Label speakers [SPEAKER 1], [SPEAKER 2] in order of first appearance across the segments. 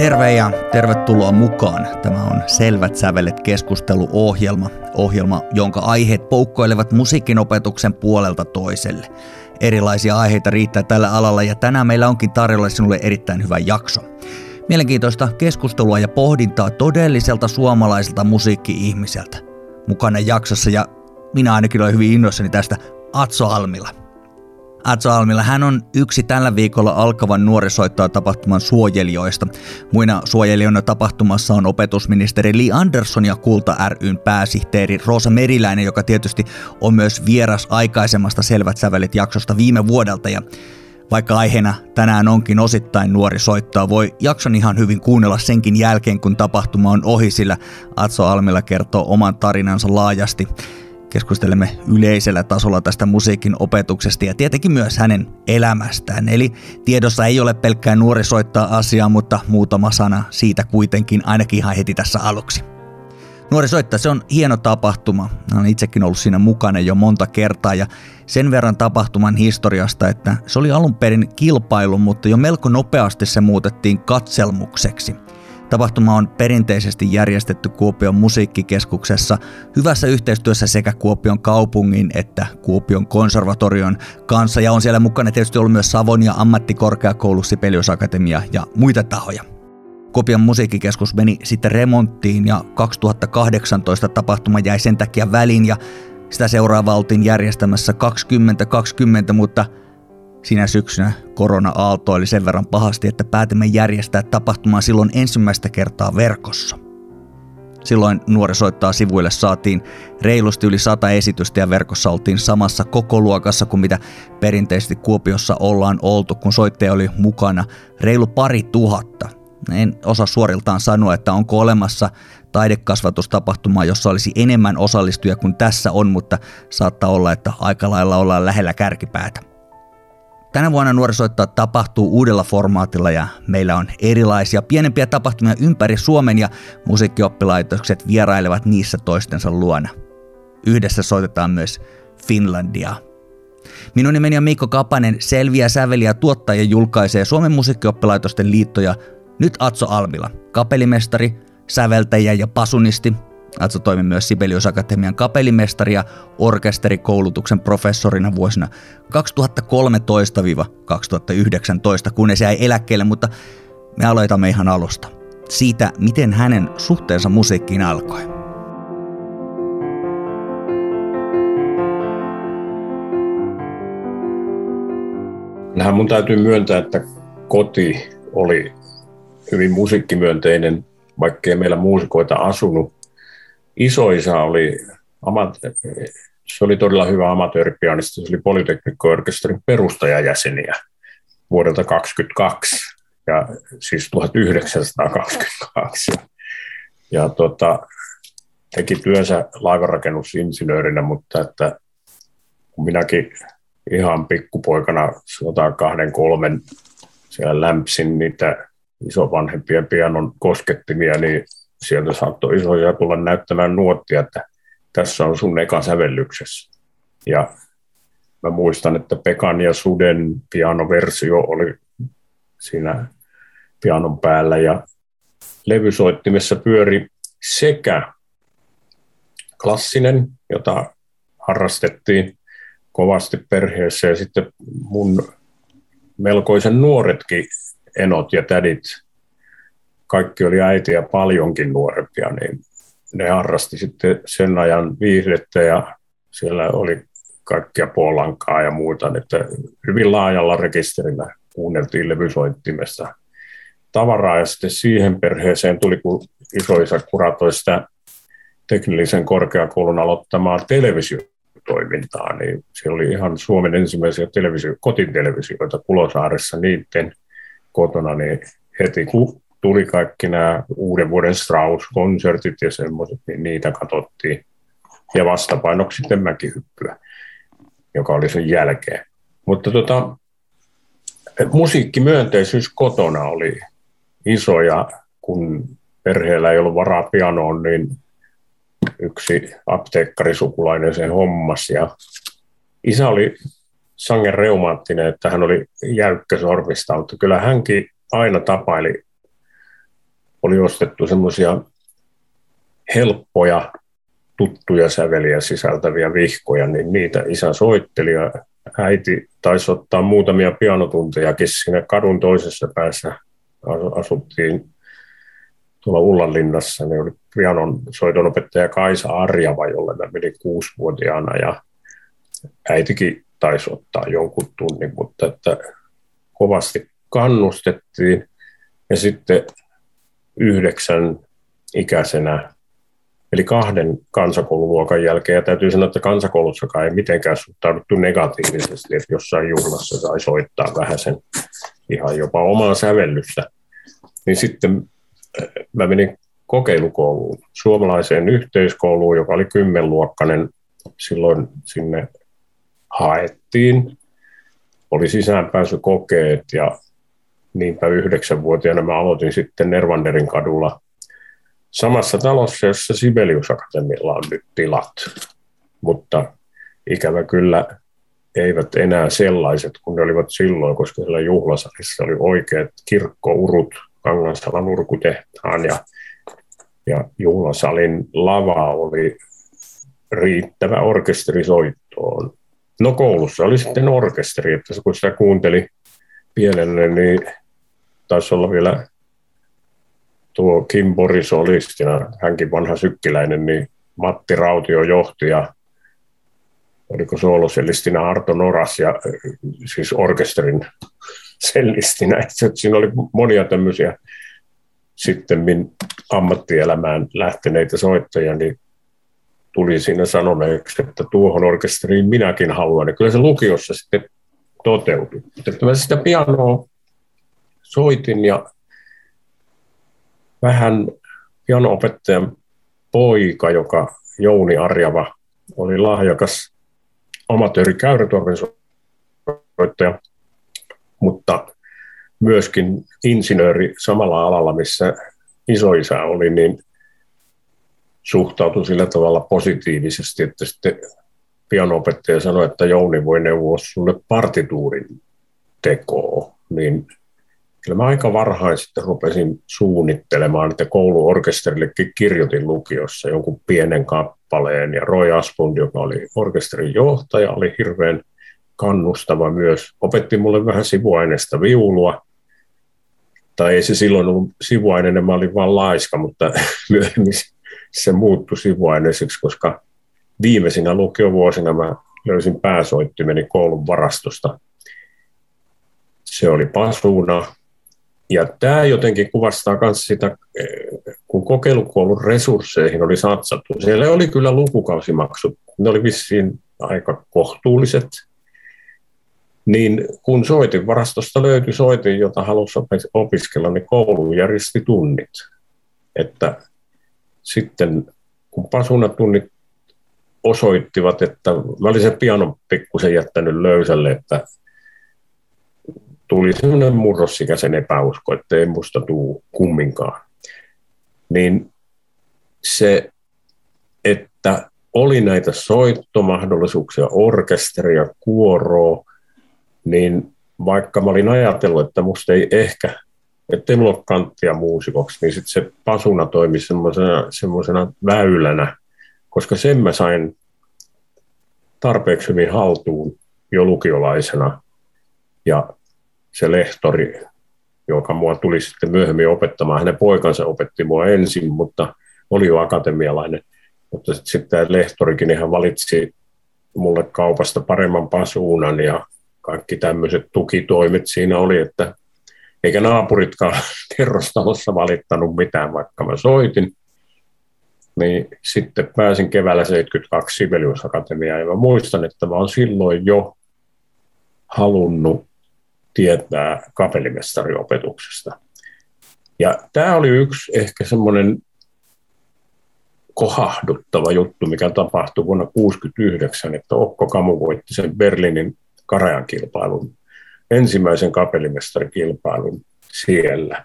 [SPEAKER 1] Terve ja tervetuloa mukaan. Tämä on Selvät sävelet keskusteluohjelma, ohjelma, jonka aiheet poukkoilevat musiikin opetuksen puolelta toiselle. Erilaisia aiheita riittää tällä alalla ja tänään meillä onkin tarjolla sinulle erittäin hyvä jakso. Mielenkiintoista keskustelua ja pohdintaa todelliselta suomalaiselta musiikki-ihmiseltä. Mukana jaksossa ja minä ainakin olen hyvin innoissani tästä Atso Almila. Atso Almila, hän on yksi tällä viikolla alkavan nuorisoittaa tapahtuman suojelijoista. Muina suojelijoina tapahtumassa on opetusministeri Li Andersson ja Kulta ryn pääsihteeri Roosa Meriläinen, joka tietysti on myös vieras aikaisemmasta Selvät sävelet jaksosta viime vuodelta. Ja vaikka aiheena tänään onkin osittain nuori soittaa, voi jakson ihan hyvin kuunnella senkin jälkeen, kun tapahtuma on ohi, sillä Atso Almila kertoo oman tarinansa laajasti. Keskustelemme yleisellä tasolla tästä musiikin opetuksesta ja tietenkin myös hänen elämästään. Eli tiedossa ei ole pelkkää nuori soittaa asiaa, mutta muutama sana siitä kuitenkin ainakin ihan heti tässä aluksi. Nuori soittaa, se on hieno tapahtuma. Olen itsekin ollut siinä mukana jo monta kertaa ja sen verran tapahtuman historiasta, että se oli alun perin kilpailu, mutta jo melko nopeasti se muutettiin katselmukseksi – Tapahtuma on perinteisesti järjestetty Kuopion musiikkikeskuksessa hyvässä yhteistyössä sekä Kuopion kaupungin että Kuopion konservatorion kanssa ja on siellä mukana tietysti ollut myös Savonia ammattikorkeakoulu, Sibelius Akatemia ja muita tahoja. Kuopion musiikkikeskus meni sitten remonttiin ja 2018 tapahtuma jäi sen takia väliin ja sitä seuraava oltiin järjestämässä 2020, mutta – Sinä syksynä korona aaltoili sen verran pahasti, että päätimme järjestää tapahtumaa silloin ensimmäistä kertaa verkossa. Silloin nuorisoittaa sivuille saatiin reilusti yli sata esitystä ja verkossa oltiin samassa koko luokassa kuin mitä perinteisesti Kuopiossa ollaan oltu, kun soittaja oli mukana reilu pari tuhatta. En osaa suoriltaan sanoa, että onko olemassa taidekasvatustapahtumaa, jossa olisi enemmän osallistujia kuin tässä on, mutta saattaa olla, että aika lailla ollaan lähellä kärkipäätä. Tänä vuonna nuorisoittaa tapahtuu uudella formaatilla ja meillä on erilaisia pienempiä tapahtumia ympäri Suomen ja musiikkioppilaitokset vierailevat niissä toistensa luona. Yhdessä soitetaan myös Finlandia. Minun nimeni on Mikko Kapanen, selviä säveliä tuottaja julkaisee Suomen musiikkioppilaitosten liittoja nyt Atso Almila, kapellimestari, säveltäjä ja pasunisti – Atso toimi myös Sibelius Akatemian kapellimestari ja orkesterikoulutuksen professorina vuosina 2013-2019, kunnes jäi eläkkeelle, mutta me aloitamme ihan alusta. Siitä, miten hänen suhteensa musiikkiin alkoi.
[SPEAKER 2] Kyllähän mun täytyy myöntää, että koti oli hyvin musiikkimyönteinen, vaikkei meillä muusikoita asunut isoisa oli, se oli todella hyvä amatööripianisti, se oli Polyteknikko-orkesterin perustajajäseniä vuodelta 1922, ja siis 1922. Ja, ja tota, teki työnsä laivanrakennusinsinöörinä, mutta että kun minäkin ihan pikkupoikana sanotaan kahden kolmen siellä lämpsin niitä isovanhempien pianon koskettimia, niin sieltä saattoi isoja tulla näyttämään nuottia, että tässä on sun eka sävellyksessä. Ja mä muistan, että Pekan ja Suden pianoversio oli siinä pianon päällä ja levysoittimessa pyöri sekä klassinen, jota harrastettiin kovasti perheessä ja sitten mun melkoisen nuoretkin enot ja tädit kaikki oli äitiä paljonkin nuorempia, niin ne harrasti sitten sen ajan viihdettä ja siellä oli kaikkia polankaa ja muuta, että hyvin laajalla rekisterillä kuunneltiin levysoittimessa tavaraa ja sitten siihen perheeseen tuli, kun isoisa kuratoi sitä teknillisen korkeakoulun aloittamaa televisiotoimintaa, niin se oli ihan Suomen ensimmäisiä televisio, kotitelevisioita Kulosaaressa niiden kotona, niin heti kun tuli kaikki nämä uuden vuoden Strauss-konsertit ja semmoiset, niin niitä katsottiin. Ja vastapainoksi sitten mäkihyppyä, joka oli sen jälkeen. Mutta tota, musiikkimyönteisyys kotona oli iso ja kun perheellä ei ollut varaa pianoon, niin yksi apteekkarisukulainen sen hommas ja isä oli sangen reumaattinen, että hän oli jäykkä sormista, mutta kyllä hänkin aina tapaili oli ostettu semmoisia helppoja, tuttuja säveliä sisältäviä vihkoja, niin niitä isä soitteli ja äiti taisi ottaa muutamia pianotuntejakin siinä kadun toisessa päässä. Asuttiin tuolla Ullanlinnassa, niin oli pianon soitonopettaja Kaisa Arjava, jolle mä menin kuusivuotiaana ja äitikin taisi ottaa jonkun tunnin, mutta että kovasti kannustettiin. Ja sitten yhdeksän ikäisenä, eli kahden kansakoululuokan jälkeen, ja täytyy sanoa, että kansakoulussakaan ei mitenkään suhtauduttu negatiivisesti, että jossain juhlassa sai soittaa vähän sen ihan jopa omaa sävellystä. Niin sitten äh, mä menin kokeilukouluun, suomalaiseen yhteiskouluun, joka oli kymmenluokkainen. Silloin sinne haettiin. Oli sisäänpääsykokeet ja niinpä yhdeksänvuotiaana mä aloitin sitten Nervanderin kadulla samassa talossa, jossa Sibelius Akatemialla on nyt tilat. Mutta ikävä kyllä eivät enää sellaiset kuin ne olivat silloin, koska siellä juhlasalissa oli oikeat kirkkourut Kangansalan urkutehtaan ja, ja juhlasalin lava oli riittävä orkesterisoittoon. No koulussa oli sitten orkesteri, että kun sitä kuunteli pienelle, niin taisi olla vielä tuo Kim Boris ja hänkin vanha sykkiläinen, niin Matti Rautio johti ja oliko soolosellistinä Arto Noras ja siis orkesterin sellistinä. Että siinä oli monia tämmöisiä sitten ammattielämään lähteneitä soittajia, niin tuli siinä sanoneeksi, että tuohon orkesteriin minäkin haluan. Ja kyllä se lukiossa sitten toteutui. Mä sitä pianoa soitin ja vähän pianoopettajan poika, joka Jouni Arjava oli lahjakas amatööri soittaja, mutta myöskin insinööri samalla alalla, missä isoisä oli, niin suhtautui sillä tavalla positiivisesti, että sitten pianopettaja sanoi, että Jouni voi neuvoa sulle partituurin tekoa, niin kyllä mä aika varhain sitten rupesin suunnittelemaan, että kouluorkesterillekin kirjoitin lukiossa jonkun pienen kappaleen, ja Roy Asplund, joka oli orkesterin johtaja, oli hirveän kannustava myös. Opetti mulle vähän sivuaineesta viulua, tai ei se silloin ollut sivuaineinen, mä olin vaan laiska, mutta myöhemmin se muuttui sivuaineeseksi, koska viimeisinä lukiovuosina mä löysin pääsoittimeni koulun varastosta. Se oli pasuuna. Ja tämä jotenkin kuvastaa myös sitä, kun kokeilukoulun resursseihin oli satsattu. Siellä oli kyllä lukukausimaksut, ne oli vissiin aika kohtuulliset. Niin kun soitin varastosta löytyi soitin, jota halusi opiskella, niin koulu järjesti tunnit. Että sitten kun pasunatunnit osoittivat, että mä olin sen pianon pikkusen jättänyt löysälle, että tuli sellainen murrossikäisen epäusko, että ei musta tuu kumminkaan. Niin se, että oli näitä soittomahdollisuuksia, orkesteria, kuoroa, niin vaikka mä olin ajatellut, että musta ei ehkä, ettei mulla ole kanttia muusikoksi, niin sitten se pasuna toimi semmoisena väylänä koska sen mä sain tarpeeksi hyvin haltuun jo lukiolaisena. Ja se lehtori, joka mua tuli sitten myöhemmin opettamaan, hänen poikansa opetti mua ensin, mutta oli jo akatemialainen. Mutta sitten tämä lehtorikin, niin hän valitsi mulle kaupasta paremman pasuunan ja kaikki tämmöiset tukitoimet siinä oli, että eikä naapuritkaan kerrostalossa valittanut mitään, vaikka mä soitin niin sitten pääsin keväällä 72 Sibelius Akatemiaan ja mä muistan, että mä olen silloin jo halunnut tietää kapellimestariopetuksesta. Ja tämä oli yksi ehkä semmoinen kohahduttava juttu, mikä tapahtui vuonna 1969, että Okko Kamu voitti sen Berliinin Karajan kilpailun, ensimmäisen kapellimestarikilpailun siellä.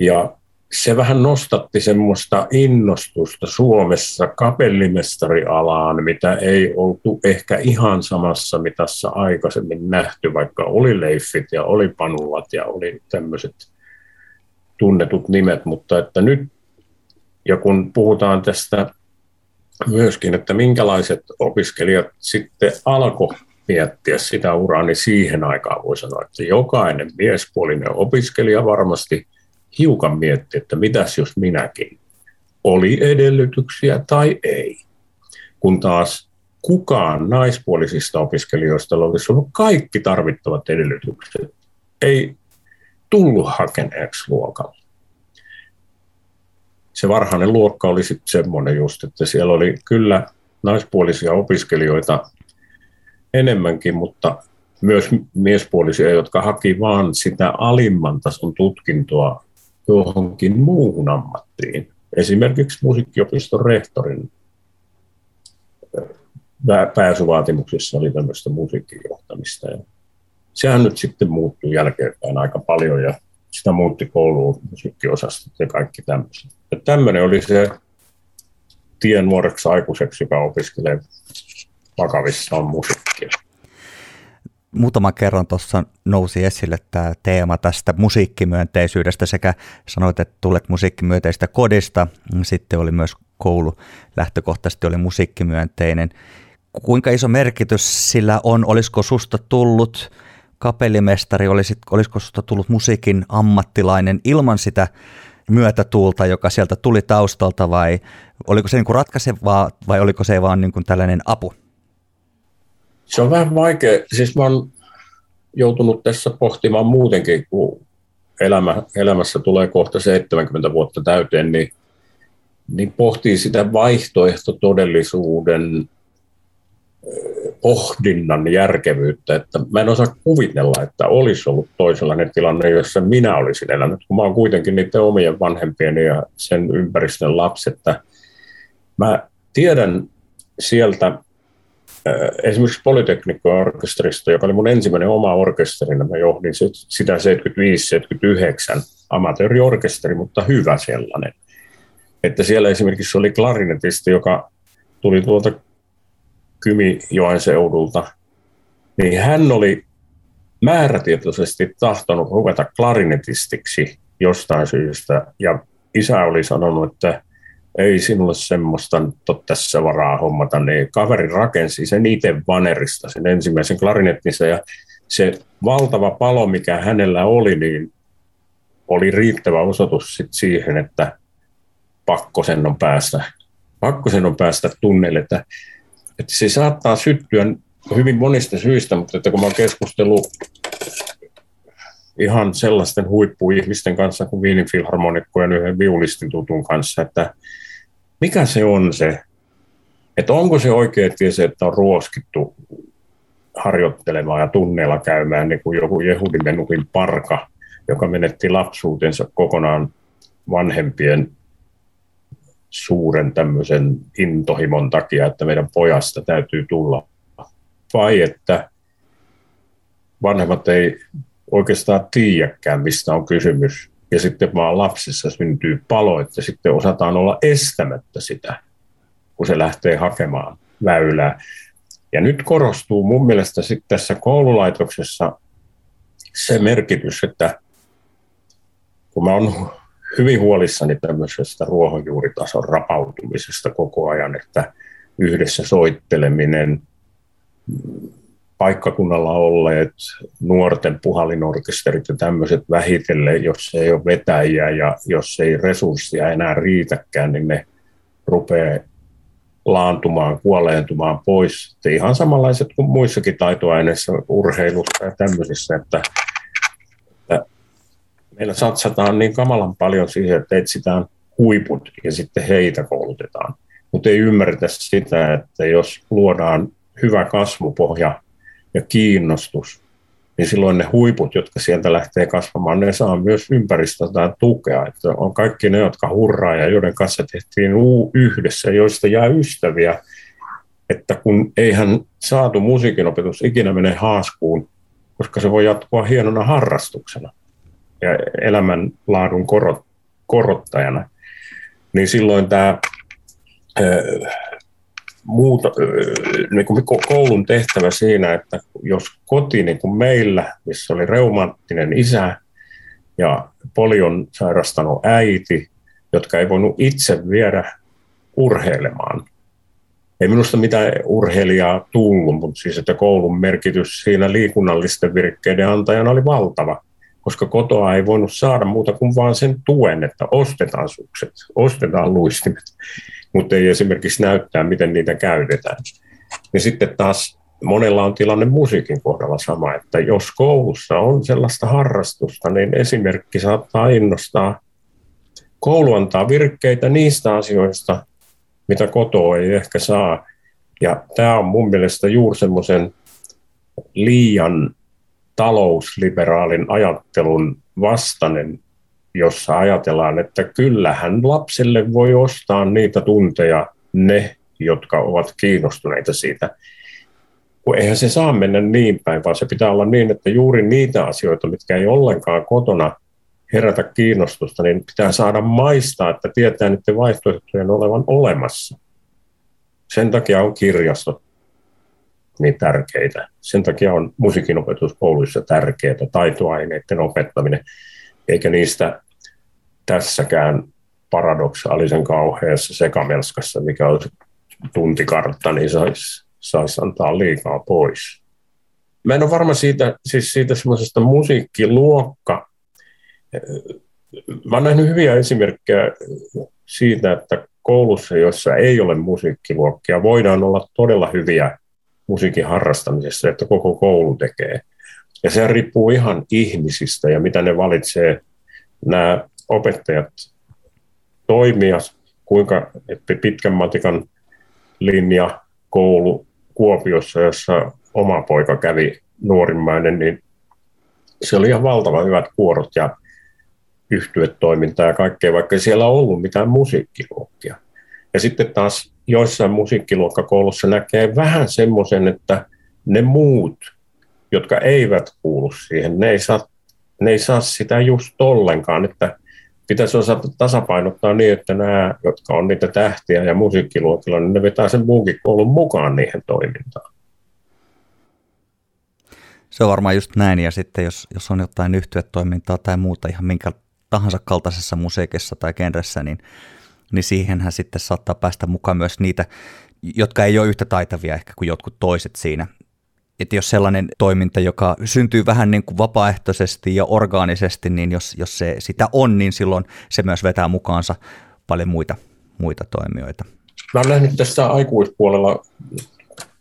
[SPEAKER 2] Ja se vähän nostatti semmoista innostusta Suomessa kapellimestarialaan, mitä ei oltu ehkä ihan samassa mitassa aikaisemmin nähty, vaikka oli Leiffit ja oli Panulat ja oli tämmöiset tunnetut nimet, mutta että nyt, ja kun puhutaan tästä myöskin, että minkälaiset opiskelijat sitten alkoi miettiä sitä uraa, niin siihen aikaan voi sanoa, että jokainen miespuolinen opiskelija varmasti hiukan mietti, että mitäs jos minäkin. Oli edellytyksiä tai ei. Kun taas kukaan naispuolisista opiskelijoista olisi ollut kaikki tarvittavat edellytykset. Ei tullut hakeneeksi luokalle. Se varhainen luokka oli sitten semmoinen just, että siellä oli kyllä naispuolisia opiskelijoita enemmänkin, mutta myös miespuolisia, jotka haki vaan sitä alimman tason tutkintoa johonkin muuhun ammattiin. Esimerkiksi musiikkiopiston rehtorin pääsyvaatimuksissa oli tämmöistä musiikkijohtamista. Ja sehän nyt sitten muuttui jälkeenpäin aika paljon ja sitä muutti kouluun musiikkiosastot ja kaikki tämmöiset. Ja tämmöinen oli se tien nuoreksi aikuiseksi, joka opiskelee vakavissaan musiikkia.
[SPEAKER 1] Muutama kerran tuossa nousi esille tämä teema tästä musiikkimyönteisyydestä sekä sanoit, että tulet musiikkimyönteistä kodista, sitten oli myös koulu lähtökohtaisesti oli musiikkimyönteinen. Kuinka iso merkitys sillä on? Olisiko susta tullut kapellimestari, olisiko susta tullut musiikin ammattilainen ilman sitä myötätuulta, joka sieltä tuli taustalta vai oliko se niin kuin ratkaisevaa vai oliko se vaan niin kuin tällainen apu?
[SPEAKER 2] Se on vähän vaikea. Siis mä oon joutunut tässä pohtimaan muutenkin, kun elämä, elämässä tulee kohta 70 vuotta täyteen, niin, niin pohtii sitä vaihtoehtotodellisuuden pohdinnan järkevyyttä, että mä en osaa kuvitella, että olisi ollut toisenlainen tilanne, jossa minä olisin elänyt, kun mä oon kuitenkin niiden omien vanhempien ja sen ympäristön lapsi, että mä tiedän sieltä esimerkiksi Polyteknikko-orkesterista, joka oli mun ensimmäinen oma orkesteri, mä johdin sitä 75-79 amatööriorkesteri, mutta hyvä sellainen. Että siellä esimerkiksi oli klarinetisti, joka tuli tuolta Kymijoen seudulta, niin hän oli määrätietoisesti tahtonut ruveta klarinetistiksi jostain syystä, ja isä oli sanonut, että ei sinulle semmoista nyt ole tässä varaa hommata, niin kaveri rakensi sen itse vanerista, sen ensimmäisen klarinettinsa, ja se valtava palo, mikä hänellä oli, niin oli riittävä osoitus sit siihen, että pakko sen on päästä, pakko sen on päästä tunneille, että, että se saattaa syttyä hyvin monista syistä, mutta että kun mä oon keskustellut ihan sellaisten huippuihmisten kanssa kuin Viinin filharmonikkojen yhden viulistin tutun kanssa, että mikä se on se, että onko se oikeasti se, että on ruoskittu harjoittelemaan ja tunneilla käymään niin kuin joku Jehudi Menuhin parka, joka menetti lapsuutensa kokonaan vanhempien suuren tämmöisen intohimon takia, että meidän pojasta täytyy tulla. Vai että vanhemmat ei oikeastaan tiedäkään, mistä on kysymys ja sitten vaan lapsissa syntyy palo, että sitten osataan olla estämättä sitä, kun se lähtee hakemaan väylää. Ja nyt korostuu mun mielestä sitten tässä koululaitoksessa se merkitys, että kun mä oon hyvin huolissani tämmöisestä ruohonjuuritason rapautumisesta koko ajan, että yhdessä soitteleminen, paikkakunnalla olleet nuorten puhallinorkesterit ja tämmöiset vähitellen, jos ei ole vetäjiä ja jos ei resursseja enää riitäkään, niin ne rupeaa laantumaan, kuoleentumaan pois. Sitten ihan samanlaiset kuin muissakin taitoaineissa, urheilussa ja tämmöisissä, että, että meillä satsataan niin kamalan paljon siihen, että etsitään huiput ja sitten heitä koulutetaan. Mutta ei ymmärretä sitä, että jos luodaan hyvä kasvupohja ja kiinnostus, niin silloin ne huiput, jotka sieltä lähtee kasvamaan, ne saa myös ympäristöltään tukea. Että on kaikki ne, jotka hurraa ja joiden kanssa tehtiin yhdessä, joista jää ystäviä, että kun eihän saatu musiikinopetus ikinä mene haaskuun, koska se voi jatkua hienona harrastuksena ja elämänlaadun korot, korottajana, niin silloin tämä muuta, niin kuin koulun tehtävä siinä, että jos koti niin kuin meillä, missä oli reumaattinen isä, ja polion sairastanut äiti, jotka ei voinut itse viedä urheilemaan. Ei minusta mitään urheilijaa tullut, mutta siis että koulun merkitys siinä liikunnallisten virkkeiden antajana oli valtava, koska kotoa ei voinut saada muuta kuin vaan sen tuen, että ostetaan sukset, ostetaan luistimet, mutta ei esimerkiksi näyttää, miten niitä käytetään. Ja sitten taas monella on tilanne musiikin kohdalla sama, että jos koulussa on sellaista harrastusta, niin esimerkki saattaa innostaa. Koulu antaa virkkeitä niistä asioista, mitä kotoa ei ehkä saa. Ja tämä on mun mielestä juuri semmoisen liian talousliberaalin ajattelun vastainen, jossa ajatellaan, että kyllähän lapselle voi ostaa niitä tunteja ne, jotka ovat kiinnostuneita siitä kun eihän se saa mennä niin päin, vaan se pitää olla niin, että juuri niitä asioita, mitkä ei ollenkaan kotona herätä kiinnostusta, niin pitää saada maistaa, että tietää niiden vaihtoehtojen olevan olemassa. Sen takia on kirjastot niin tärkeitä. Sen takia on musiikinopetus kouluissa tärkeää, taitoaineiden opettaminen, eikä niistä tässäkään paradoksaalisen kauheassa sekamelskassa, mikä on tuntikartta, niin saisi saisi antaa liikaa pois. Mä en ole varma siitä, siis siitä semmoisesta musiikkiluokka. Mä olen nähnyt hyviä esimerkkejä siitä, että koulussa, jossa ei ole musiikkiluokkia, voidaan olla todella hyviä musiikin harrastamisessa, että koko koulu tekee. Ja se riippuu ihan ihmisistä ja mitä ne valitsee nämä opettajat toimia, kuinka pitkän matikan linja, koulu Kuopiossa, jossa oma poika kävi nuorimmainen, niin se oli ihan valtava hyvät kuorot ja yhtyetoimintaa ja kaikkea, vaikka ei siellä ollut mitään musiikkiluokkia. Ja sitten taas joissain musiikkiluokkakoulussa näkee vähän semmoisen, että ne muut, jotka eivät kuulu siihen, ne ei saa, ne ei saa sitä just ollenkaan, että pitäisi osata tasapainottaa niin, että nämä, jotka on niitä tähtiä ja musiikkiluokilla, niin ne vetää sen muukin koulun mukaan niihin toimintaan.
[SPEAKER 1] Se on varmaan just näin, ja sitten jos, jos on jotain yhtyetoimintaa tai muuta ihan minkä tahansa kaltaisessa musiikissa tai genressä, niin, niin siihenhän sitten saattaa päästä mukaan myös niitä, jotka ei ole yhtä taitavia ehkä kuin jotkut toiset siinä että jos sellainen toiminta, joka syntyy vähän niin kuin vapaaehtoisesti ja orgaanisesti, niin jos, jos se sitä on, niin silloin se myös vetää mukaansa paljon muita, muita toimijoita.
[SPEAKER 2] Mä olen nähnyt tässä aikuispuolella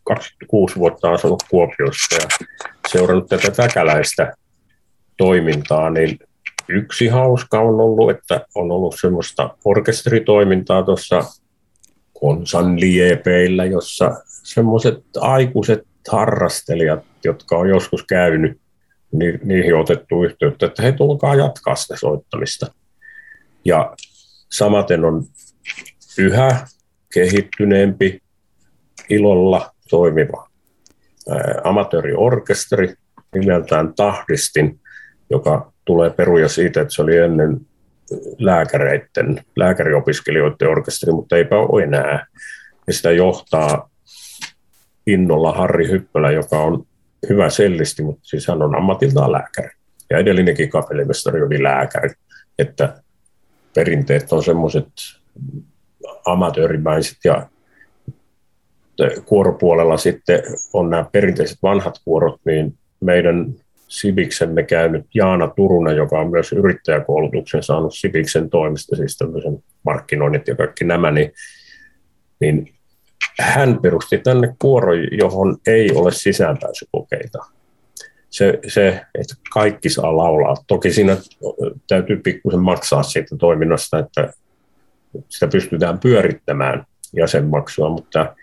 [SPEAKER 2] 26 vuotta asunut Kuopiossa ja seurannut tätä täkäläistä toimintaa, niin yksi hauska on ollut, että on ollut semmoista orkesteritoimintaa tuossa Konsan liepeillä, jossa semmoiset aikuiset harrastelijat, jotka on joskus käynyt, niin niihin on otettu yhteyttä, että he tulkaa jatkaa sitä soittamista. Ja samaten on yhä kehittyneempi, ilolla toimiva amatööriorkesteri nimeltään Tahdistin, joka tulee peruja siitä, että se oli ennen lääkäreiden, lääkäriopiskelijoiden orkesteri, mutta eipä ole enää. Ja sitä johtaa innolla Harri Hyppölä, joka on hyvä sellisti, mutta siis hän on ammatiltaan lääkäri. Ja edellinenkin kapellimestari oli lääkäri, että perinteet on semmoiset amatöörimäiset ja kuoropuolella sitten on nämä perinteiset vanhat kuorot, niin meidän Sibiksemme käynyt Jaana Turunen, joka on myös yrittäjäkoulutuksen saanut Sibiksen toimesta, siis tämmöisen markkinoinnit ja kaikki nämä, niin, niin hän perusti tänne kuoro, johon ei ole sisäänpääsykokeita. Se, se, että kaikki saa laulaa. Toki siinä täytyy pikkusen maksaa siitä toiminnasta, että sitä pystytään pyörittämään jäsenmaksua, mutta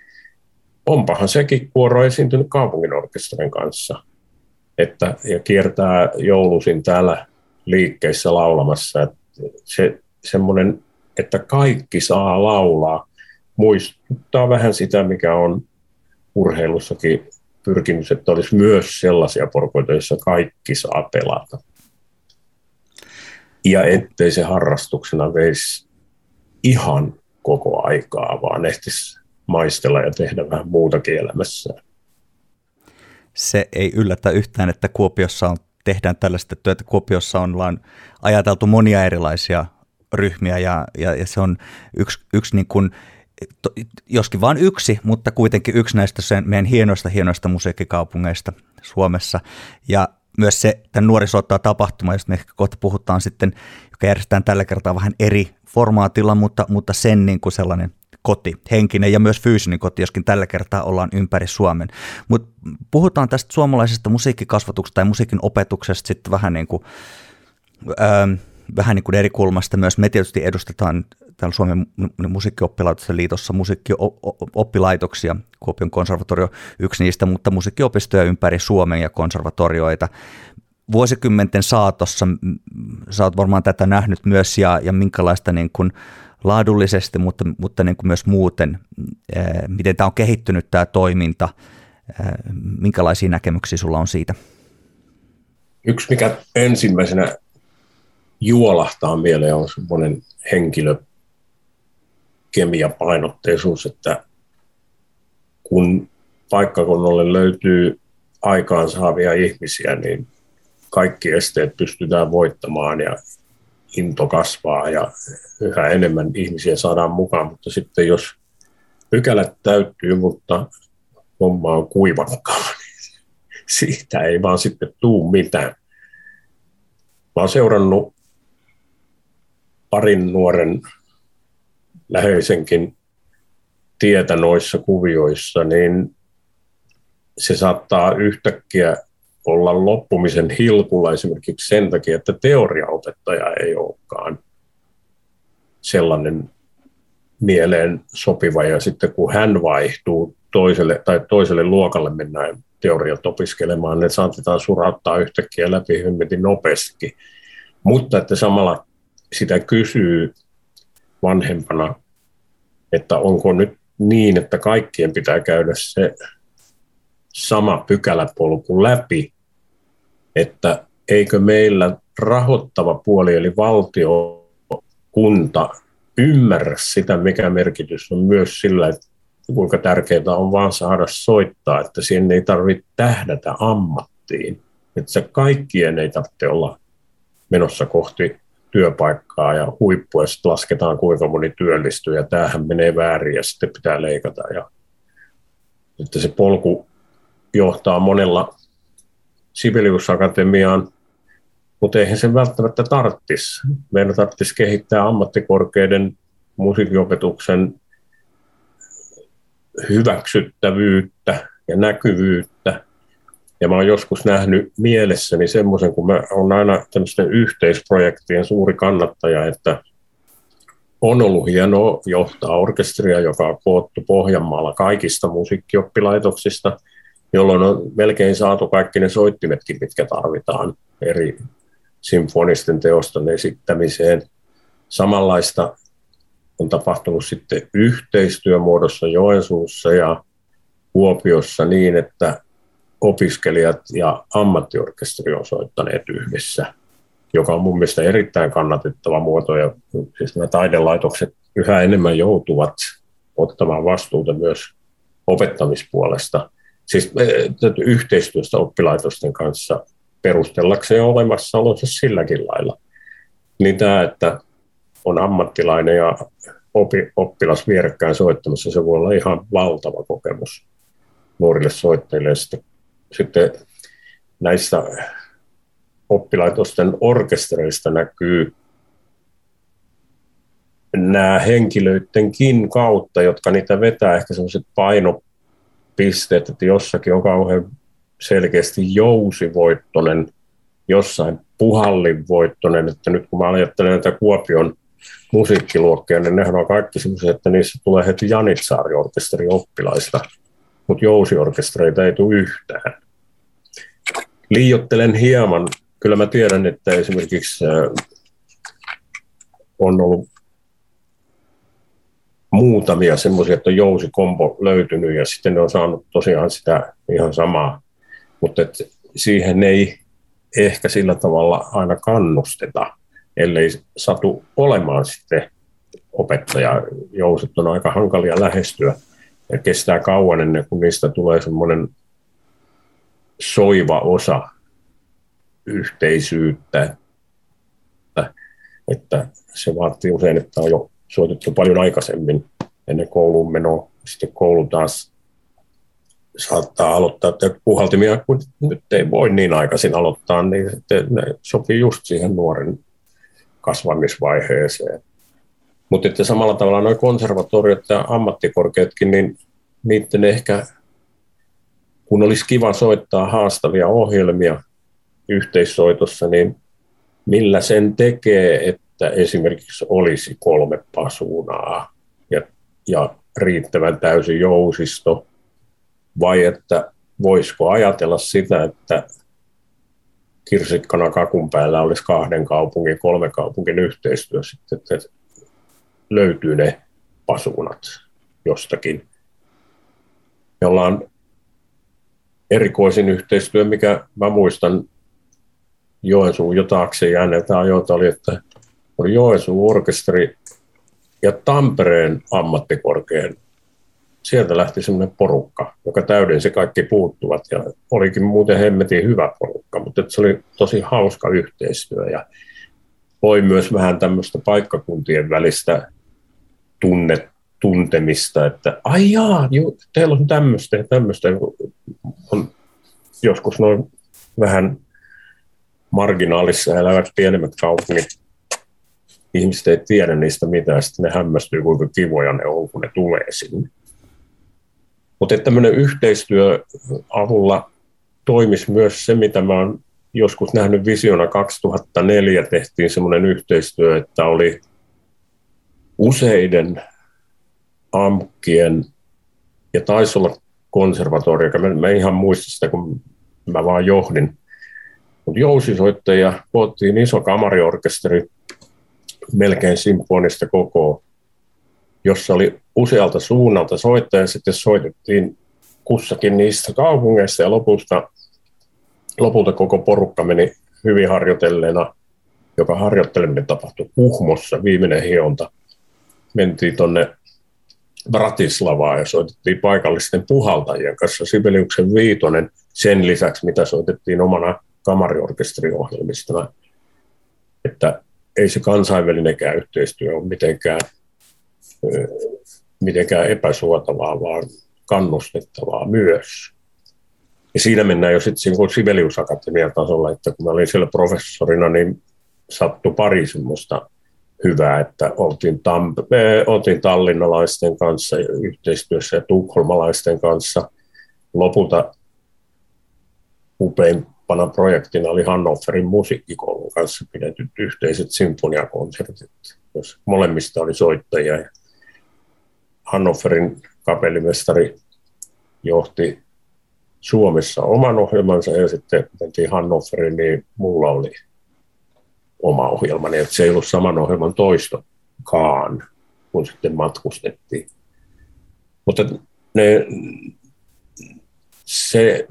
[SPEAKER 2] onpahan sekin kuoro esiintynyt kaupunginorkesterin kanssa. Että, ja kiertää joulusin täällä liikkeissä laulamassa. Että se, semmoinen, että kaikki saa laulaa, muistuttaa vähän sitä, mikä on urheilussakin pyrkimys, että olisi myös sellaisia porkoita, joissa kaikki saa pelata. Ja ettei se harrastuksena veisi ihan koko aikaa, vaan ehtisi maistella ja tehdä vähän muutakin elämässä.
[SPEAKER 1] Se ei yllätä yhtään, että Kuopiossa on tehdään tällaista työtä. Kuopiossa on ajateltu monia erilaisia ryhmiä ja, ja, ja se on yksi, yksi niin kuin, joskin vain yksi, mutta kuitenkin yksi näistä sen meidän hienoista hienoista musiikkikaupungeista Suomessa. Ja myös se tämän nuorisoittaa tapahtuma, josta me ehkä kohta puhutaan sitten, joka järjestetään tällä kertaa vähän eri formaatilla, mutta, mutta sen niin kuin sellainen koti, henkinen ja myös fyysinen koti, joskin tällä kertaa ollaan ympäri Suomen. Mutta puhutaan tästä suomalaisesta musiikkikasvatuksesta tai musiikin opetuksesta sitten vähän niin kuin, öö, vähän niin kuin eri kulmasta myös. Me tietysti edustetaan täällä Suomen musiikkioppilaitosten liitossa musiikkioppilaitoksia, Kuopion konservatorio yksi niistä, mutta musiikkiopistoja ympäri Suomen ja konservatorioita. Vuosikymmenten saatossa, sä oot varmaan tätä nähnyt myös ja, ja minkälaista niin kuin laadullisesti, mutta, mutta niin kuin myös muuten, miten tämä on kehittynyt tämä toiminta, minkälaisia näkemyksiä sulla on siitä?
[SPEAKER 2] Yksi, mikä ensimmäisenä juolahtaa mieleen, on semmoinen henkilö, kemiapainotteisuus, että kun paikkakunnalle löytyy aikaansaavia ihmisiä, niin kaikki esteet pystytään voittamaan ja into kasvaa ja yhä enemmän ihmisiä saadaan mukaan, mutta sitten jos pykälät täyttyy, mutta homma on kuivakkaa, niin siitä ei vaan sitten tuu mitään. Mä oon seurannut parin nuoren läheisenkin tietä noissa kuvioissa, niin se saattaa yhtäkkiä olla loppumisen hilkulla esimerkiksi sen takia, että teoriaopettaja ei olekaan sellainen mieleen sopiva ja sitten kun hän vaihtuu toiselle tai toiselle luokalle mennään teoriat opiskelemaan, ne saatetaan surauttaa yhtäkkiä läpi hymmetin nopeasti. Mutta että samalla sitä kysyy vanhempana, että onko nyt niin, että kaikkien pitää käydä se sama pykäläpolku läpi, että eikö meillä rahoittava puoli, eli valtio, kunta, ymmärrä sitä, mikä merkitys on myös sillä, että kuinka tärkeää on vaan saada soittaa, että siihen ei tarvitse tähdätä ammattiin. Että se kaikkien ei tarvitse olla menossa kohti työpaikkaa ja huippua, ja sitten lasketaan kuinka moni työllistyy, ja tämähän menee väärin, ja sitten pitää leikata. Ja, että se polku johtaa monella Sibelius Akatemiaan, mutta eihän se välttämättä tarttisi. Meidän tarvitsisi kehittää ammattikorkeiden musiikinopetuksen hyväksyttävyyttä ja näkyvyyttä ja mä oon joskus nähnyt mielessäni semmoisen, kun mä oon aina tämmöisten yhteisprojektien suuri kannattaja, että on ollut hienoa johtaa orkestria, joka on koottu Pohjanmaalla kaikista musiikkioppilaitoksista, jolloin on melkein saatu kaikki ne soittimetkin, mitkä tarvitaan eri symfonisten teoston esittämiseen. Samanlaista on tapahtunut sitten yhteistyömuodossa Joensuussa ja Kuopiossa niin, että opiskelijat ja ammattiorkesteri on soittaneet yhdessä, joka on mun mielestä erittäin kannatettava muoto. Ja siis nämä taidelaitokset yhä enemmän joutuvat ottamaan vastuuta myös opettamispuolesta, siis eh, yhteistyöstä oppilaitosten kanssa perustellakseen olemassaolonsa silläkin lailla. Niin tämä, että on ammattilainen ja oppilas vierekkäin soittamassa, se voi olla ihan valtava kokemus nuorille soittajille. sitten sitten näissä oppilaitosten orkestereista näkyy nämä henkilöidenkin kautta, jotka niitä vetää, ehkä sellaiset painopisteet, että jossakin on kauhean selkeästi jousivoittonen, jossain puhallinvoittonen, että nyt kun mä ajattelen näitä Kuopion musiikkiluokkia, niin nehän on kaikki sellaiset, että niissä tulee heti Janitsaari-orkesteri oppilaista – mutta jousiorkestreita ei tule yhtään. Liiottelen hieman. Kyllä mä tiedän, että esimerkiksi on ollut muutamia semmoisia, että on jousikombo löytynyt ja sitten ne on saanut tosiaan sitä ihan samaa, mutta et siihen ei ehkä sillä tavalla aina kannusteta, ellei satu olemaan sitten opettaja. Jouset on aika hankalia lähestyä ja kestää kauan ennen kuin niistä tulee semmoinen soiva osa yhteisyyttä, että, että se vaatii usein, että on jo soitettu paljon aikaisemmin ennen kouluun menoa. Sitten koulu taas saattaa aloittaa, että puhaltimia, kun nyt ei voi niin aikaisin aloittaa, niin ne sopii just siihen nuoren kasvamisvaiheeseen. Mutta että samalla tavalla nuo konservatoriot ja ammattikorkeatkin, niin niiden ehkä, kun olisi kiva soittaa haastavia ohjelmia yhteissoitossa, niin millä sen tekee, että esimerkiksi olisi kolme pasuunaa ja, ja riittävän täysi jousisto, vai että voisiko ajatella sitä, että kirsikkana kakun päällä olisi kahden kaupungin, kolme kaupungin yhteistyö sitten, että löytyy ne pasuunat jostakin. Jolla on erikoisin yhteistyö, mikä mä muistan Joensuun jo taakse jääneiltä ajoilta oli, että oli Joensuun orkesteri ja Tampereen ammattikorkean. Sieltä lähti semmoinen porukka, joka täydensi kaikki puuttuvat ja olikin muuten hemmetin hyvä porukka, mutta se oli tosi hauska yhteistyö ja voi myös vähän tämmöistä paikkakuntien välistä tunne, tuntemista, että ai jaa, teillä on tämmöistä ja tämmöistä. On joskus noin vähän marginaalissa elävät pienemmät kaupungit, ihmiset ei tiedä niistä mitään, sitten ne hämmästyy, kuinka kivoja ne on, kun ne tulee sinne. Mutta tämmöinen yhteistyö avulla toimisi myös se, mitä mä oon joskus nähnyt visiona 2004, tehtiin semmoinen yhteistyö, että oli useiden AMKien ja taisi olla konservatorio, mä, mä ihan muista sitä, kun mä vaan johdin. Mutta jousisoittajia koottiin iso kamariorkesteri, melkein symfonista koko, jossa oli usealta suunnalta soittajia, sitten soitettiin kussakin niistä kaupungeista ja lopulta, lopulta koko porukka meni hyvin harjoitelleena, joka harjoitteleminen tapahtui Kuhmossa, viimeinen hionta mentiin tuonne Bratislavaan ja soitettiin paikallisten puhaltajien kanssa Sibeliuksen viitonen sen lisäksi, mitä soitettiin omana kamariorkesteriohjelmistona. Että ei se kansainvälinenkään yhteistyö ole mitenkään, mitenkään epäsuotavaa, vaan kannustettavaa myös. Ja siinä mennään jo sitten Sibelius Akatemian tasolla, että kun mä olin siellä professorina, niin sattui pari semmoista hyvä, että oltiin, Tamp- me oltiin tallinnalaisten kanssa yhteistyössä ja tukholmalaisten kanssa. Lopulta upeimpana projektina oli Hannoverin musiikkikoulun kanssa pidetyt yhteiset symfoniakonsertit, jos molemmista oli soittajia. Hannoverin kapellimestari johti Suomessa oman ohjelmansa ja sitten mentiin Hannoveriin, niin mulla oli oma ohjelmani, että se ei ollut saman ohjelman toistokaan, kun sitten matkustettiin. Mutta ne, se,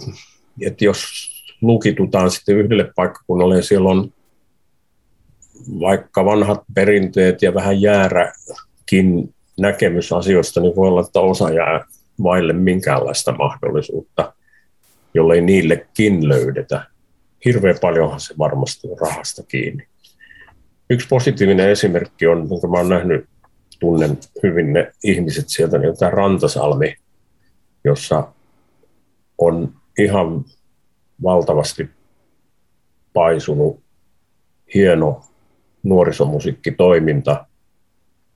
[SPEAKER 2] että jos lukitutaan sitten yhdelle paikkakunnalle ja siellä on vaikka vanhat perinteet ja vähän jääräkin näkemys asioista, niin voi olla, että osa jää vaille minkäänlaista mahdollisuutta, jollei niillekin löydetä. Hirveän paljonhan se varmasti on rahasta kiinni. Yksi positiivinen esimerkki on, jonka oon nähnyt, tunnen hyvin ne ihmiset sieltä, niin tämä Rantasalmi, jossa on ihan valtavasti paisunut hieno nuorisomusiikkitoiminta.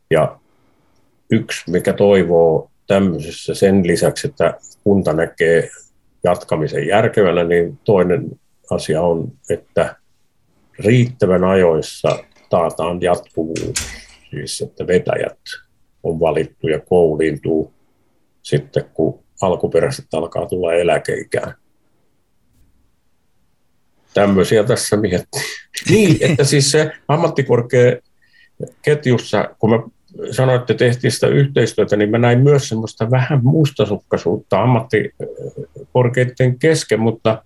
[SPEAKER 2] Ja yksi, mikä toivoo tämmöisessä sen lisäksi, että kunta näkee jatkamisen järkevänä, niin toinen asia on, että riittävän ajoissa taataan jatkuvuus, siis että vetäjät on valittu ja kouliintuu sitten, kun alkuperäiset alkaa tulla eläkeikään. Tämmöisiä tässä miettii. Niin, että siis se ammattikorkea ketjussa, kun mä sanoin, että tehtiin sitä yhteistyötä, niin mä näin myös semmoista vähän mustasukkaisuutta ammattikorkeiden kesken, mutta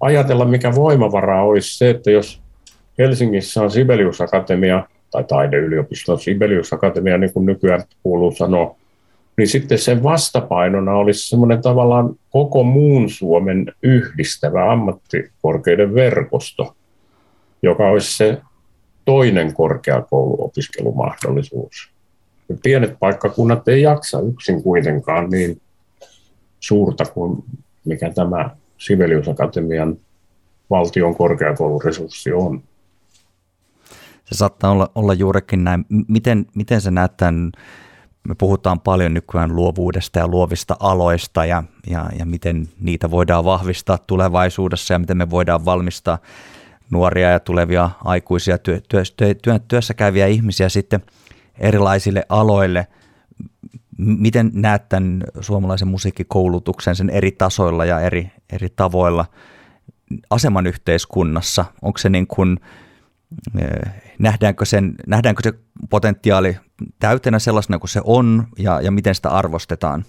[SPEAKER 2] ajatella, mikä voimavara olisi se, että jos Helsingissä on Sibelius Akatemia, tai taideyliopisto Sibelius Akatemia, niin kuin nykyään kuuluu sanoa, niin sitten sen vastapainona olisi semmoinen tavallaan koko muun Suomen yhdistävä ammattikorkeiden verkosto, joka olisi se toinen korkeakouluopiskelumahdollisuus. Pienet paikkakunnat ei jaksa yksin kuitenkaan niin suurta kuin mikä tämä Sibelius Akatemian valtion korkeakouluresurssi on.
[SPEAKER 1] Se saattaa olla, olla juurikin näin. Miten, miten se näet tämän, me puhutaan paljon nykyään luovuudesta ja luovista aloista ja, ja, ja miten niitä voidaan vahvistaa tulevaisuudessa ja miten me voidaan valmistaa nuoria ja tulevia aikuisia työ, työ, työ, työssä käyviä ihmisiä sitten erilaisille aloille. Miten näet tämän suomalaisen musiikkikoulutuksen sen eri tasoilla ja eri, eri tavoilla aseman yhteiskunnassa? Onko se niin kuin, nähdäänkö, sen, nähdäänkö se potentiaali täytenä sellaisena kuin se on ja, ja miten sitä arvostetaan?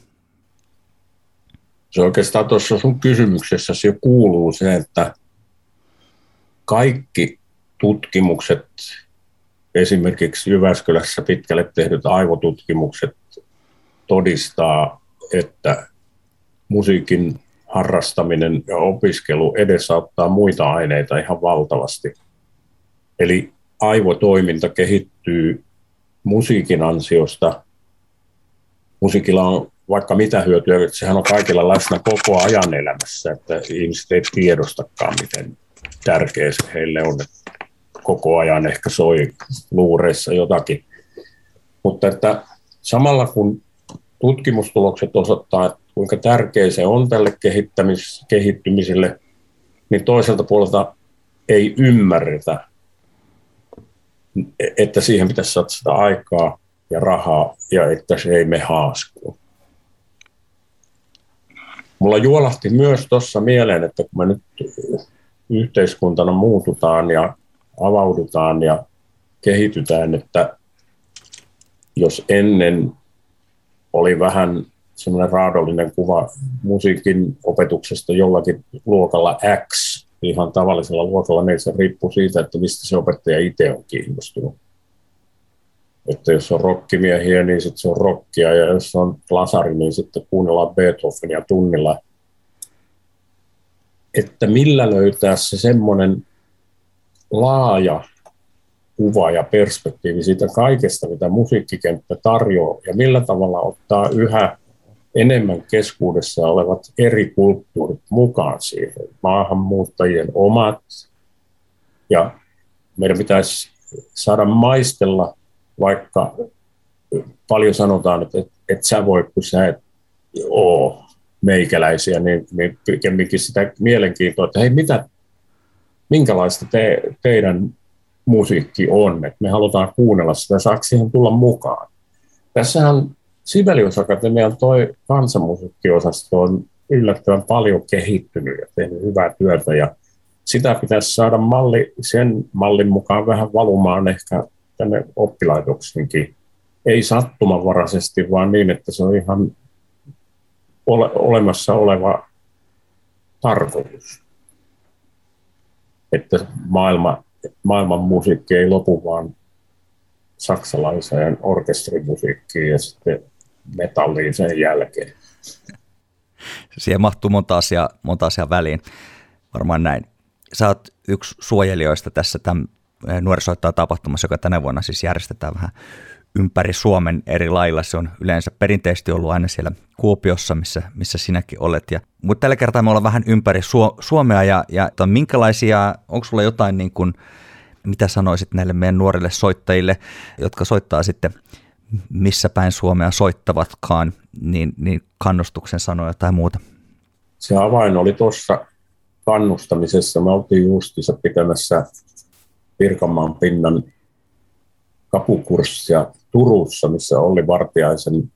[SPEAKER 2] Se oikeastaan tuossa sun kysymyksessä jo kuuluu se, että kaikki tutkimukset, esimerkiksi Jyväskylässä pitkälle tehdyt aivotutkimukset todistaa, että musiikin harrastaminen ja opiskelu edesauttaa muita aineita ihan valtavasti. Eli aivotoiminta kehittyy musiikin ansiosta. Musiikilla on vaikka mitä hyötyä, että sehän on kaikilla läsnä koko ajan elämässä, että ihmiset ei tiedostakaan, miten tärkeä se heille on, koko ajan ehkä soi luureissa jotakin. Mutta että samalla kun tutkimustulokset osoittaa, että kuinka tärkeä se on tälle kehittymiselle, niin toiselta puolelta ei ymmärretä, että siihen pitäisi satsata aikaa ja rahaa ja että se ei me haaskuun. Mulla juolahti myös tuossa mieleen, että kun me nyt yhteiskuntana muututaan ja avaudutaan ja kehitytään, että jos ennen oli vähän semmoinen raadollinen kuva musiikin opetuksesta jollakin luokalla X, ihan tavallisella luokalla, niin se riippuu siitä, että mistä se opettaja itse on kiinnostunut. Että jos on rokkimiehiä, niin sitten se on rockia, ja jos on lasari, niin sitten kuunnellaan Beethovenia tunnilla. Että millä löytää se semmoinen laaja kuva ja perspektiivi siitä kaikesta, mitä musiikkikenttä tarjoaa, ja millä tavalla ottaa yhä enemmän keskuudessa olevat eri kulttuurit mukaan siihen, maahanmuuttajien omat, ja meidän pitäisi saada maistella, vaikka paljon sanotaan, että et, et sä voi, kun sä et ole meikäläisiä, niin, niin pikemminkin sitä mielenkiintoa, että hei, mitä, minkälaista te, teidän musiikki on, että me halutaan kuunnella sitä, saako siihen tulla mukaan. Tässähän Sibelius Akatemian toi kansanmusiikkiosasto on yllättävän paljon kehittynyt ja tehnyt hyvää työtä ja sitä pitäisi saada malli, sen mallin mukaan vähän valumaan ehkä tänne oppilaitoksenkin. Ei sattumanvaraisesti, vaan niin, että se on ihan ole, olemassa oleva tarkoitus. Että maailma, maailman musiikki ei lopu vaan saksalaiseen orkestrimusiikkiin ja sitten metalliin sen jälkeen.
[SPEAKER 1] Siihen mahtuu monta asiaa, monta asiaa väliin, varmaan näin. Sä oot yksi suojelijoista tässä tämän eh, nuorisoittaa tapahtumassa, joka tänä vuonna siis järjestetään vähän ympäri Suomen eri lailla. Se on yleensä perinteisesti ollut aina siellä Kuopiossa, missä, missä sinäkin olet. Ja, mutta tällä kertaa me ollaan vähän ympäri Suomea ja, ja minkälaisia, onko sulla jotain niin kuin, mitä sanoisit näille meidän nuorille soittajille, jotka soittaa sitten missä päin Suomea soittavatkaan, niin, niin kannustuksen sanoja tai muuta?
[SPEAKER 2] Se avain oli tuossa kannustamisessa. Me oltiin justissa pitämässä Pirkanmaan pinnan kapukurssia Turussa, missä oli Vartiaisen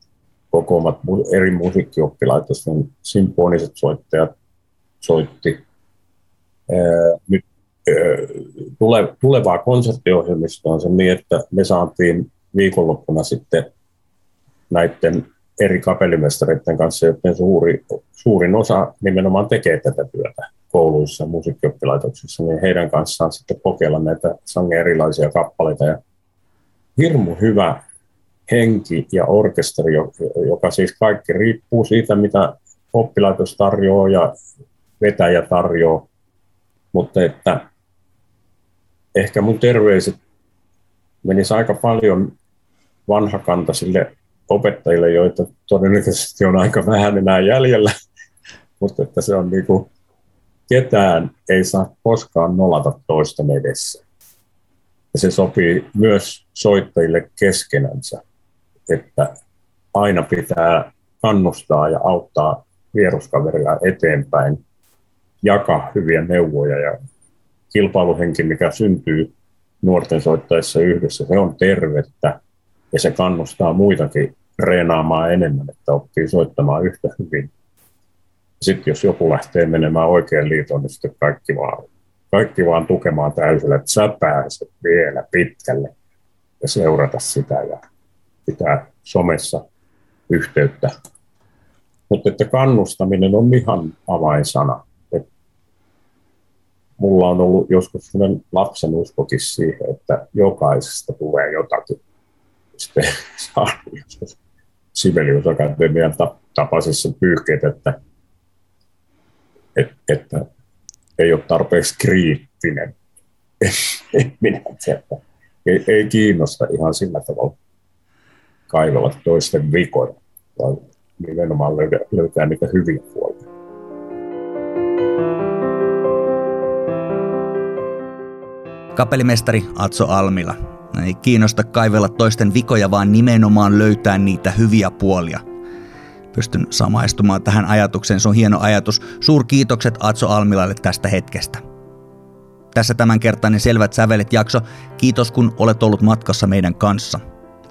[SPEAKER 2] kokoomat eri musiikkioppilaitosten symfoniset soittajat soitti. Nyt tulevaa konserttiohjelmistoa on se niin, että me saatiin viikonloppuna sitten näiden eri kapellimestareiden kanssa, joiden suuri, suurin osa nimenomaan tekee tätä työtä kouluissa ja musiikkioppilaitoksissa, niin heidän kanssaan sitten kokeilla näitä sangen erilaisia kappaleita. Ja hirmu hyvä henki ja orkesteri, joka siis kaikki riippuu siitä, mitä oppilaitos tarjoaa ja vetäjä tarjoaa, mutta että ehkä mun terveiset menis aika paljon vanhakantaisille opettajille, joita todennäköisesti on aika vähän enää jäljellä, mutta että se on niin kuin, ketään ei saa koskaan nolata toisten edessä. Ja se sopii myös soittajille keskenänsä, että aina pitää kannustaa ja auttaa vieruskaveria eteenpäin, jakaa hyviä neuvoja ja kilpailuhenki, mikä syntyy nuorten soittaessa yhdessä, se on tervettä ja se kannustaa muitakin reenaamaan enemmän, että oppii soittamaan yhtä hyvin. Sitten jos joku lähtee menemään oikein liiton, niin sitten kaikki vaan, kaikki vaan tukemaan täysillä, että sä pääset vielä pitkälle ja seurata sitä ja pitää somessa yhteyttä. Mutta että kannustaminen on ihan avainsana. Et mulla on ollut joskus sellainen lapsen uskokin siihen, että jokaisesta tulee jotakin. Sitten saa Sibelius-akatemian tapaisessa pyyhkeet, että, että, että ei ole tarpeeksi kriittinen. Minä että ei, ei kiinnosta ihan sillä tavalla kaivella toisten vikoja, vaan nimenomaan löytää, löytää niitä hyviä puolia.
[SPEAKER 1] Kapellimestari Atso Almila. Ei kiinnosta kaivella toisten vikoja, vaan nimenomaan löytää niitä hyviä puolia. Pystyn samaistumaan tähän ajatukseen, se on hieno ajatus. Suurkiitokset Atso Almilalle tästä hetkestä. Tässä tämänkertainen Selvät sävelet jakso. Kiitos kun olet ollut matkassa meidän kanssa.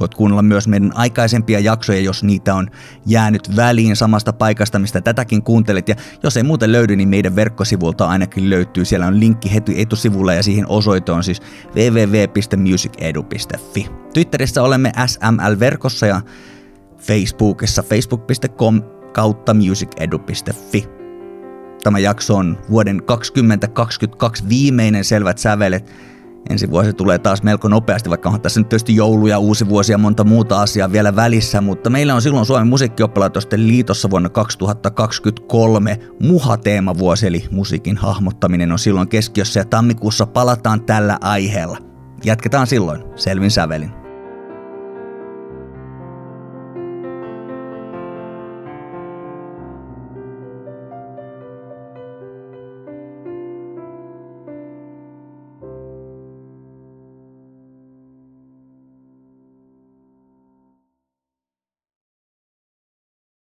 [SPEAKER 1] Voit kuunnella myös meidän aikaisempia jaksoja, jos niitä on jäänyt väliin samasta paikasta, mistä tätäkin kuuntelet. Ja jos ei muuten löydy, niin meidän verkkosivulta ainakin löytyy. Siellä on linkki heti etusivulla ja siihen osoite on siis www.musicedu.fi. Twitterissä olemme SML-verkossa ja Facebookissa facebook.com kautta musicedu.fi. Tämä jakso on vuoden 2022 viimeinen selvät sävelet ensi vuosi tulee taas melko nopeasti, vaikka on tässä nyt tietysti joulu ja uusi vuosi ja monta muuta asiaa vielä välissä, mutta meillä on silloin Suomen musiikkioppalaitosten liitossa vuonna 2023 muha-teemavuosi, eli musiikin hahmottaminen on silloin keskiössä ja tammikuussa palataan tällä aiheella. Jatketaan silloin, selvin sävelin.